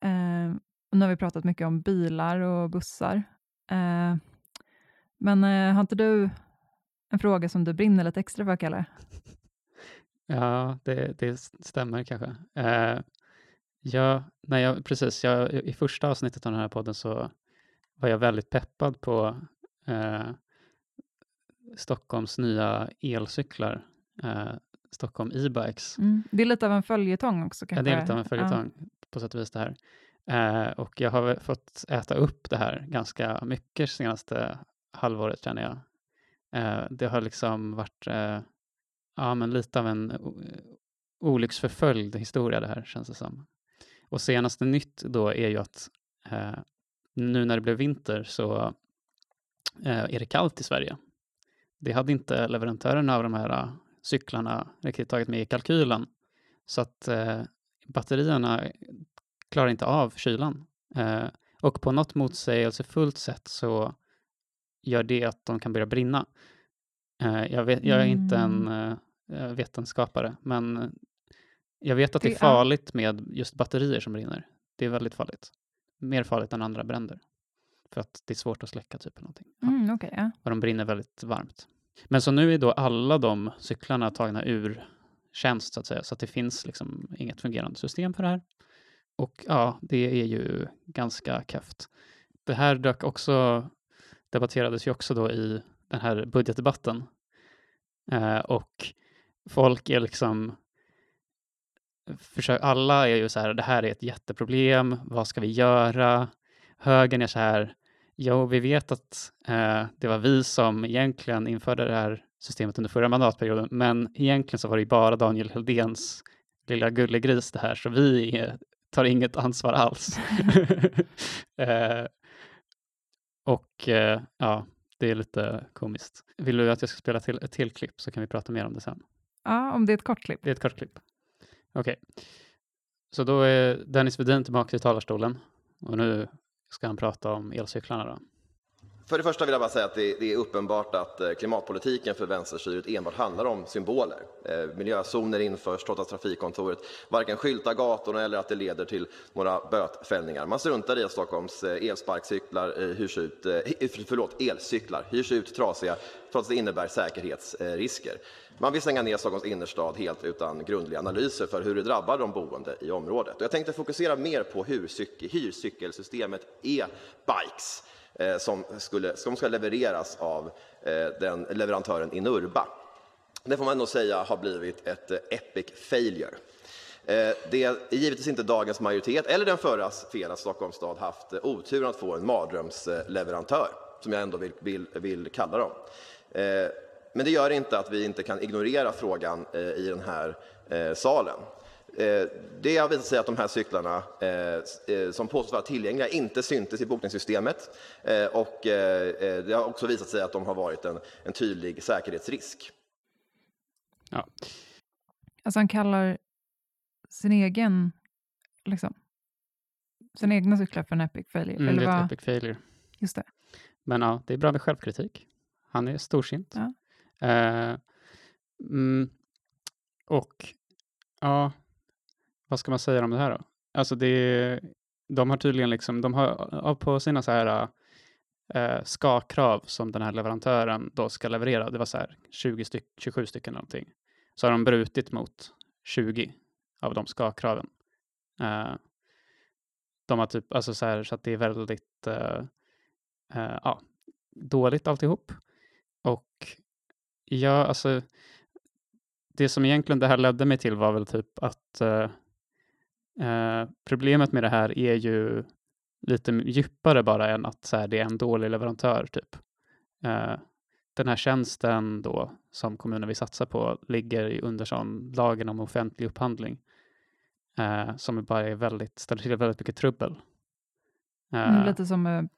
Ehm, och nu har vi pratat mycket om bilar och bussar. Men eh, har inte du en fråga som du brinner lite extra för, Kalle? Ja, det, det stämmer kanske. Eh, ja, nej, jag, precis. Jag, I första avsnittet av den här podden så var jag väldigt peppad på eh, Stockholms nya elcyklar, eh, Stockholm e-bikes. Mm. Det är lite av en följetong också Ja, kanske? det är lite av en följetong på sätt och vis det här. Eh, och jag har fått äta upp det här ganska mycket senaste halvåret känner jag. Eh, det har liksom varit eh, ja, men lite av en eh, olycksförföljd historia det här känns det som. Och senaste nytt då är ju att eh, nu när det blev vinter så eh, är det kallt i Sverige. Det hade inte leverantörerna av de här eh, cyklarna riktigt tagit med i kalkylen. Så att eh, batterierna klarar inte av kylan. Eh, och på något motsägelsefullt sätt så gör det att de kan börja brinna. Eh, jag, vet, jag är inte en Mm. eh, vetenskapare, men eh, jag vet att det, Det är farligt med just batterier som brinner. Det är väldigt farligt. Mer farligt än andra bränder. För att det är svårt att släcka typ eller någonting. Ja, Mm, okej, ja. och de brinner väldigt varmt. Men så nu är då alla de cyklarna tagna ur tjänst så att säga, så att det finns liksom inget fungerande system för det här. Och ja, det är ju ganska kefft. Det här dök också, debatterades ju också då i den här budgetdebatten. Eh, och folk är liksom, försök, alla är ju så här, det här är ett jätteproblem, vad ska vi göra? Högern är så här, jo, vi vet att eh, det var vi som egentligen införde det här systemet under förra mandatperioden, men egentligen så var det ju bara Daniel Heldens lilla gullegris det här, så vi är, tar inget ansvar alls. eh, och eh, ja, det är lite komiskt. Vill du att jag ska spela till ett till klipp så kan vi prata mer om det sen. ja, om det är ett kort klipp. Det är ett kort klipp. Okej. Så då är Dennis Wedin tillbaka i talarstolen och nu ska han prata om elcyklarna då. För det första vill jag bara säga att det, det är uppenbart att eh, klimatpolitiken för vänsterstyret enbart handlar om symboler. Eh, miljözoner införs trots att trafikkontoret varken skyltar gatorna eller att det leder till några bötfällningar. Man struntar i att Stockholms eh, elsparkcyklar eh, hyrs ut, eh, förlåt, elcyklar hyrs ut trasiga trots att det innebär säkerhetsrisker. Man vill stänga ner Stockholms innerstad helt utan grundliga analyser för hur det drabbar de boende i området. Och jag tänkte fokusera mer på hur cyk- hyrcykelsystemet e-bikes Eh, som, skulle, som ska levereras av eh, den leverantören Inurba. Det får man nog säga har blivit ett eh, epic failure. Eh, det är givetvis inte dagens majoritet eller den förras fel att Stockholms stad haft eh, oturen att få en mardrömsleverantör, som jag ändå vill, vill, vill kalla dem. Men det gör inte att vi inte kan ignorera frågan i den här salen. Eh, det har visat sig att de här cyklarna eh, som påstås vara tillgängliga inte syntes i bokningssystemet och det har också visat sig att de har varit en, en tydlig säkerhetsrisk. Ja. Alltså han kallar sin egen, liksom, sina egna cyklar för en epic failure? Mm, eller det är ett epic failure. Just det. Men ja, det är bra med självkritik. Han är storsint. Ja. Eh, mm, och ja, vad ska man säga om det här då? Alltså det, de har tydligen liksom, de har på sina så här eh, ska-krav som den här leverantören då ska leverera, det var så här 20 styck, 27 stycken någonting, så har de brutit mot 20 av de ska-kraven. Eh, de har typ, alltså så här, så att det är väldigt, eh, eh, ja, dåligt alltihop. Och ja, alltså det som egentligen det här ledde mig till var väl typ att eh, eh, eh, problemet med det här är ju lite djupare bara än att så här, det är en dålig leverantör typ. Eh, den här tjänsten då som kommunen vill satsa på ligger under sån lagen om offentlig upphandling eh, som bara är väldigt, ställer till väldigt mycket trubbel. Mm, Eh, lite som med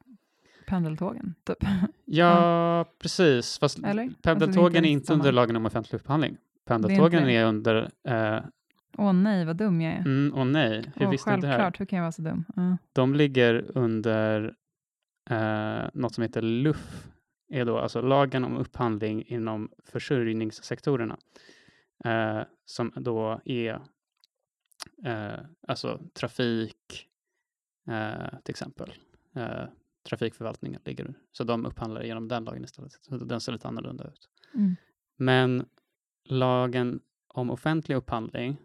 pendeltågen, typ. Ja, precis. Fast Eller? Alltså, det är inte pendeltågen är under lagen om offentlig upphandling. Pendeltågen det. är, under... Eh, Åh nej, vad dum jag är. mm, åh nej, hur Åh, visste du inte det här? hur kan jag vara så dum? Ja. De ligger under eh, något som heter LUF, är då alltså lagen om upphandling inom försörjningssektorerna, eh, som då är eh, alltså trafik, eh, till exempel. Eh, trafikförvaltningen ligger, så de upphandlar genom den lagen istället. Så den ser lite annorlunda ut. Mm. Men lagen om offentlig upphandling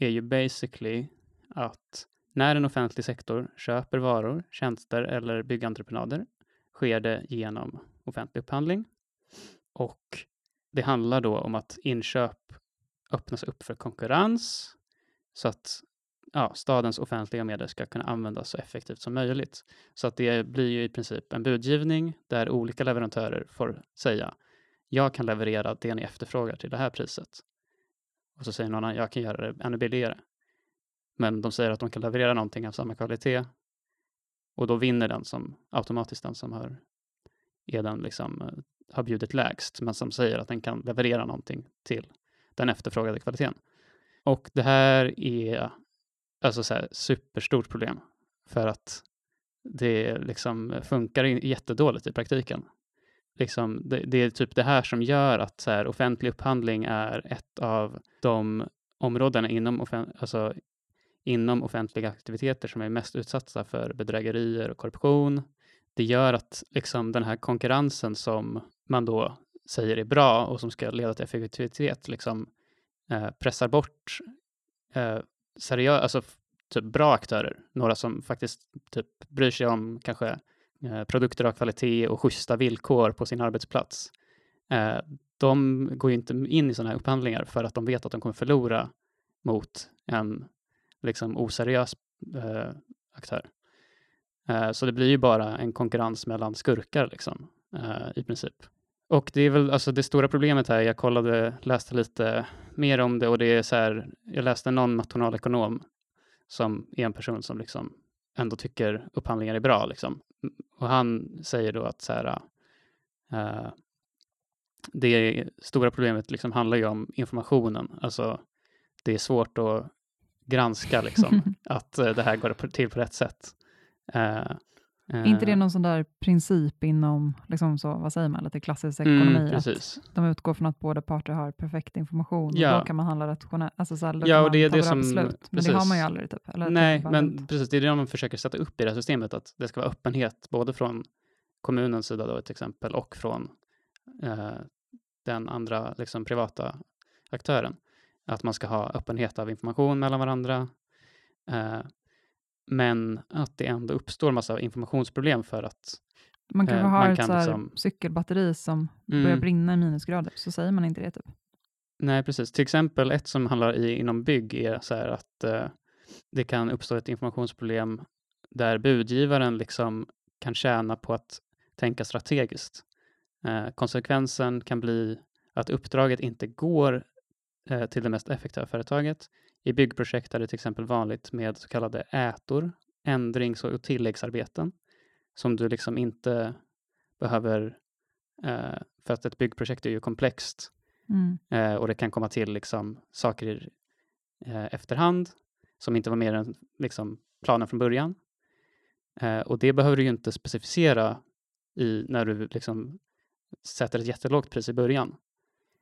är ju basically att när en offentlig sektor köper varor, tjänster eller byggentreprenader sker det genom offentlig upphandling. Och det handlar då om att inköp öppnas upp för konkurrens så att ja, stadens offentliga medel ska kunna användas så effektivt som möjligt. Så att det blir ju i princip en budgivning där olika leverantörer får säga jag kan leverera det ni efterfrågar till det här priset. Och så säger någon annan, jag kan göra det ännu billigare. Men de säger att de kan leverera någonting av samma kvalitet. Och då vinner den som automatiskt den som har, är den liksom, eh, har bjudit lägst, men som säger att den kan leverera någonting till den efterfrågade kvaliteten. Och det här är alltså så här, superstort problem för att det liksom eh, funkar jättedåligt i praktiken. Liksom, det, det är typ det här som gör att så här, offentlig upphandling är ett av de områdena inom, offen, alltså, inom offentliga aktiviteter som är mest utsatta för bedrägerier och korruption. Det gör att liksom, den här konkurrensen som man då säger är bra och som ska leda till effektivitet liksom, eh, pressar bort eh, seriösa, alltså typ bra aktörer, några som faktiskt typ bryr sig om kanske Eh, produkter av kvalitet och schyssta villkor på sin arbetsplats. Eh, de går ju inte in i sådana här upphandlingar för att de vet att de kommer förlora mot en liksom oseriös eh, aktör. Eh, så det blir ju bara en konkurrens mellan skurkar liksom, eh, i princip. Och det är väl alltså det stora problemet här, jag kollade, läste lite mer om det och det är så här, jag läste någon nationalekonom som är en person som liksom ändå tycker upphandlingar är bra liksom. Och han säger då att så här, eh, det stora problemet liksom handlar ju om informationen, alltså det är svårt att granska liksom att eh, det här går till på rätt sätt. Eh, Är inte det eh, någon sån där princip inom, liksom så, vad säger man, lite klassisk mm, ekonomi? att Precis. de utgår från att båda parter har perfekt information Ja. och då kan man handla rationellt. Alltså så här, Ja, och det är man det som- beslut. Men det har precis. man ju aldrig. Typ. Eller, Nej, typ men dumt. precis, det är det de försöker sätta upp i det här systemet, att det ska vara öppenhet både från kommunens sida då till exempel och från eh, den andra liksom, privata aktören. Att man ska ha öppenhet av information mellan varandra. Eh, men att det ändå uppstår massa informationsproblem för att Man kanske eh, har man ett kan liksom- cykelbatteri som börjar Mm. brinna i minusgrader, så säger man inte det. Typ. Nej, precis. Till exempel ett som handlar i, inom bygg är så här att eh, det kan uppstå ett informationsproblem där budgivaren liksom kan tjäna på att tänka strategiskt. Eh, konsekvensen kan bli att uppdraget inte går eh, till det mest effektiva företaget. I byggprojekt är det till exempel vanligt med så kallade ätor, ändrings och tilläggsarbeten, som du liksom inte behöver, eh, för att ett byggprojekt är ju komplext Mm. eh, och det kan komma till liksom saker eh, efterhand som inte var mer än liksom, planen från början. Eh, och det behöver du ju inte specificera i, när du liksom sätter ett jättelågt pris i början.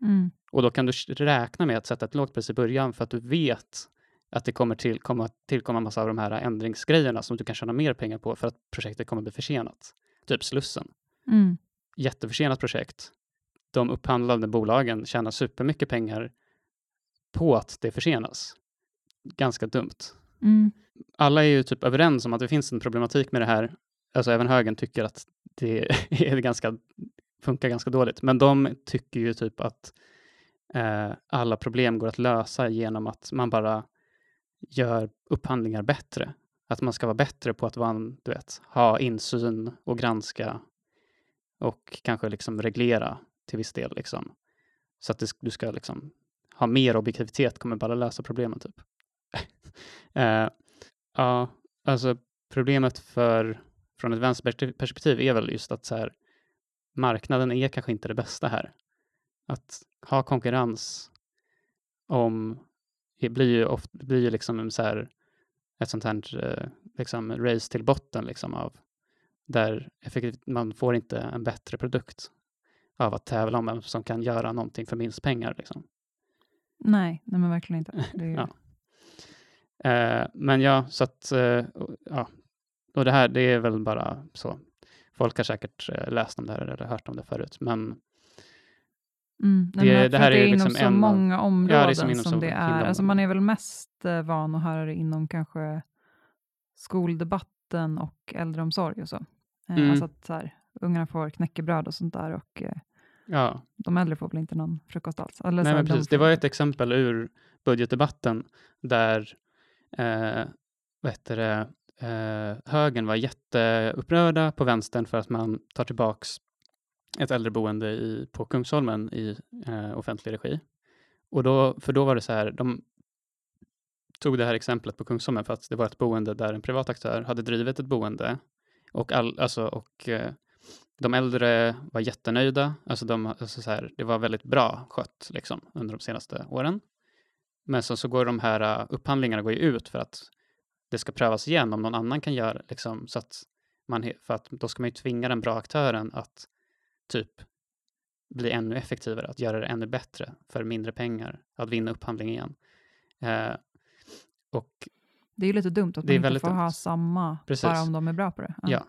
Mm. Och då kan du räkna med att sätta ett lågt pris i början för att du vet att det kommer till, komma, tillkomma massa av de här ändringsgrejerna som du kan tjäna mer pengar på för att projektet kommer bli försenat. Typ Slussen. Mm. Jätteförsenat projekt. De upphandlande bolagen tjänar supermycket pengar på att det försenas. Ganska dumt. Mm. Alla är ju typ överens om att det finns en problematik med det här. Alltså även högern tycker att det är ganska, funkar ganska dåligt. Men de tycker ju typ att eh, alla problem går att lösa genom att man bara gör upphandlingar bättre. Att man ska vara bättre på att man, du vet, ha insyn och granska och kanske liksom reglera till viss del. Liksom. Så att det, du ska liksom ha mer objektivitet kommer bara lösa problemen typ. eh, ja, alltså problemet för, från ett vänsterperspektiv är väl just att så här, marknaden är kanske inte det bästa här. Att ha konkurrens om, det blir ju, ofta, blir ju liksom så här, ett sånt här eh, liksom race till botten liksom av där effektivt, man får inte en bättre produkt av att tävla om vem som kan göra någonting för minst pengar. Liksom. Nej, nej, men verkligen inte. Är, Ja. Eh, men ja, så att, eh, ja, och det här, det är väl bara så. Folk har säkert eh, läst om det här eller hört om det förut, men Mm, Det- det här är det är ju inom liksom så en många områden som inom som så det är. Alltså man är väl mest eh, van att höra det inom kanske skoldebatten och äldreomsorg och så. Eh, Mm. Alltså att så här, ungarna får knäckebröd och sånt där och ja, de äldre får väl inte någon frukost alls. Eller Nej, men de precis. Det får- var ett exempel ur budgetdebatten där eh, vad heter det, eh, högern var jätteupprörda på vänstern för att man tar tillbaks ett äldreboende i, på Kungsholmen i eh, offentlig regi. Och då, för då var det så här, de tog det här exemplet på Kungsholmen för att det var ett boende där en privat aktör hade drivit ett boende och, all, alltså, och eh, de äldre var jättenöjda. Alltså de, alltså så här, det var väldigt bra skött liksom, under de senaste åren. Men så, så går de här eh, upphandlingarna går ju ut för att det ska prövas igen om någon annan kan göra liksom, så att man, för att då ska man ju tvinga den bra aktören att typ bli ännu effektivare, att göra det ännu bättre för mindre pengar, att vinna upphandling igen. Eh, och Det är ju lite dumt att Det man inte får ha dumt. samma Precis. bara om de är bra på det. Ja.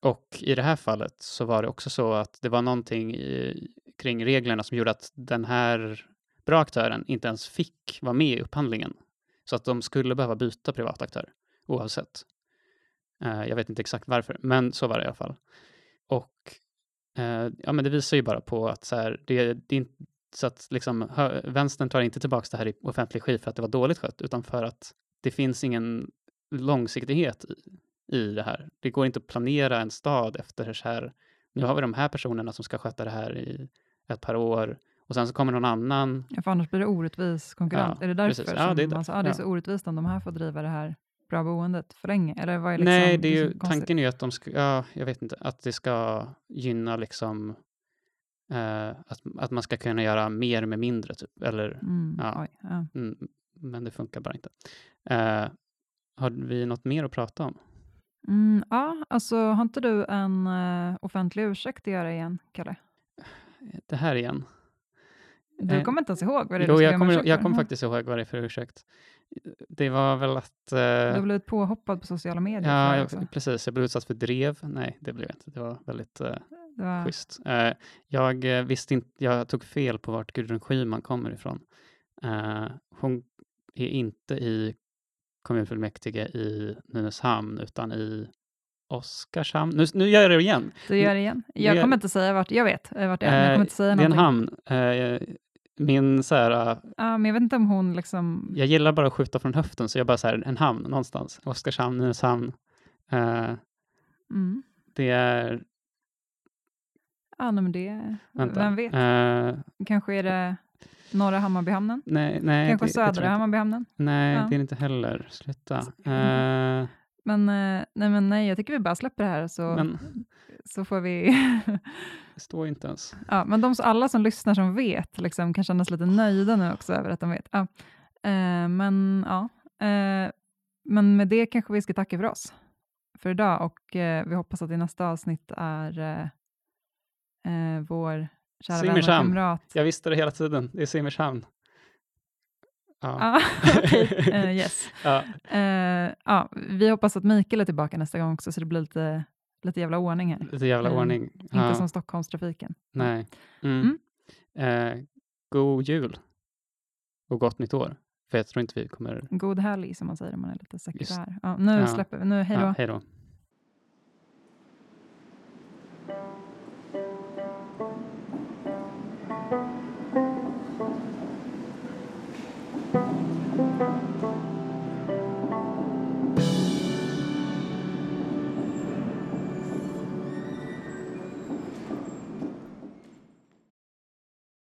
Och i det här fallet så var det också så att det var någonting i, kring reglerna som gjorde att den här bra aktören inte ens fick vara med i upphandlingen. Så att de skulle behöva byta privat aktör oavsett. Eh, jag vet inte exakt varför, men så var det i alla fall. Och eh, ja, men det visar ju bara på att så här, det, det är inte så att liksom, hö, vänstern tar inte tillbaka det här i offentlig regi för att det var dåligt skött, utan för att det finns ingen långsiktighet i, i det här. Det går inte att planera en stad efter så här, nu har vi de här personerna som ska sköta det här i ett par år och sen så kommer någon annan. Ja, för annars blir det orättvis konkurrens. Ja, är det därför precis. Ja, det är man därför. sa, ah, det är Ja. så orättvist om de här får driva det här bra boendet för länge? Eller vad är liksom, Nej, det är ju, konstigt. tanken är ju att de ska, ja, jag vet inte, att det ska gynna liksom eh, att, att man ska kunna göra mer med mindre typ, eller Mm, Ja. oj, ja. Mm, men det funkar bara inte. Eh, har vi något mer att prata om? Mm, ja, alltså har inte du en eh, offentlig ursäkt att göra igen, Kalle? Det här igen. Du Eh, kommer inte ens ihåg vad det är Jo, du ska jag kommer, jag kommer faktiskt ihåg vad det är för ursäkt. Det var väl att... Du har Eh, blivit påhoppad på sociala medier ja, jag, precis. Jag blev utsatt för drev. Nej, det blev jag inte. Det var väldigt eh, Det var, schysst. Eh, jag eh, visste inte... Jag tog fel på vart Gudrun Schyman kommer ifrån. Eh, hon är inte i kommunfullmäktige i Nynäshamn, utan i Oskarshamn. Nu, nu gör jag det igen. du gör det igen. Jag kommer inte säga vart, jag vet eh, vart det är, jag kommer inte säga det är en någonting. hamn. Min så här, Ja, men jag vet inte om hon liksom... jag gillar bara att skjuta från höften, så jag bara så här, en hamn någonstans. Oskarshamn, Nynäshamn. Eh, Mm. det är, Ja, men det... vänta. Vem vet? Eh, Kanske är det... Norra Hammarbyhamnen? Nej, nej, Kanske det, södra. Hammarbyhamnen? Nej, Ja. det är det inte heller. Sluta. Mm. Men, eh, nej, men nej, jag tycker vi bara släpper det här så, men så får vi... det står inte ens. ja, men de, alla som lyssnar som vet liksom, kan känna sig lite nöjda nu också över att de vet. Ja. Eh, men ja, eh, men med det kanske vi ska tacka för oss för idag och eh, vi hoppas att i nästa avsnitt är eh, eh, vår kära vän och kamrat. Jag visste det hela tiden. Det är Simrishamn. Ja. Okej, eh, yes. ja. Eh, ja, vi hoppas att Mikael är tillbaka nästa gång också så det blir lite, lite jävla ordning här. Lite jävla Mm. ordning. Inte Ja. som Stockholmstrafiken. Nej. Mm. Eh, god jul och gott nytt år. För jag tror inte vi kommer... God helg som man säger om man är lite sekulär. Ja, nu släpper vi. Nu, hej då. Hej då.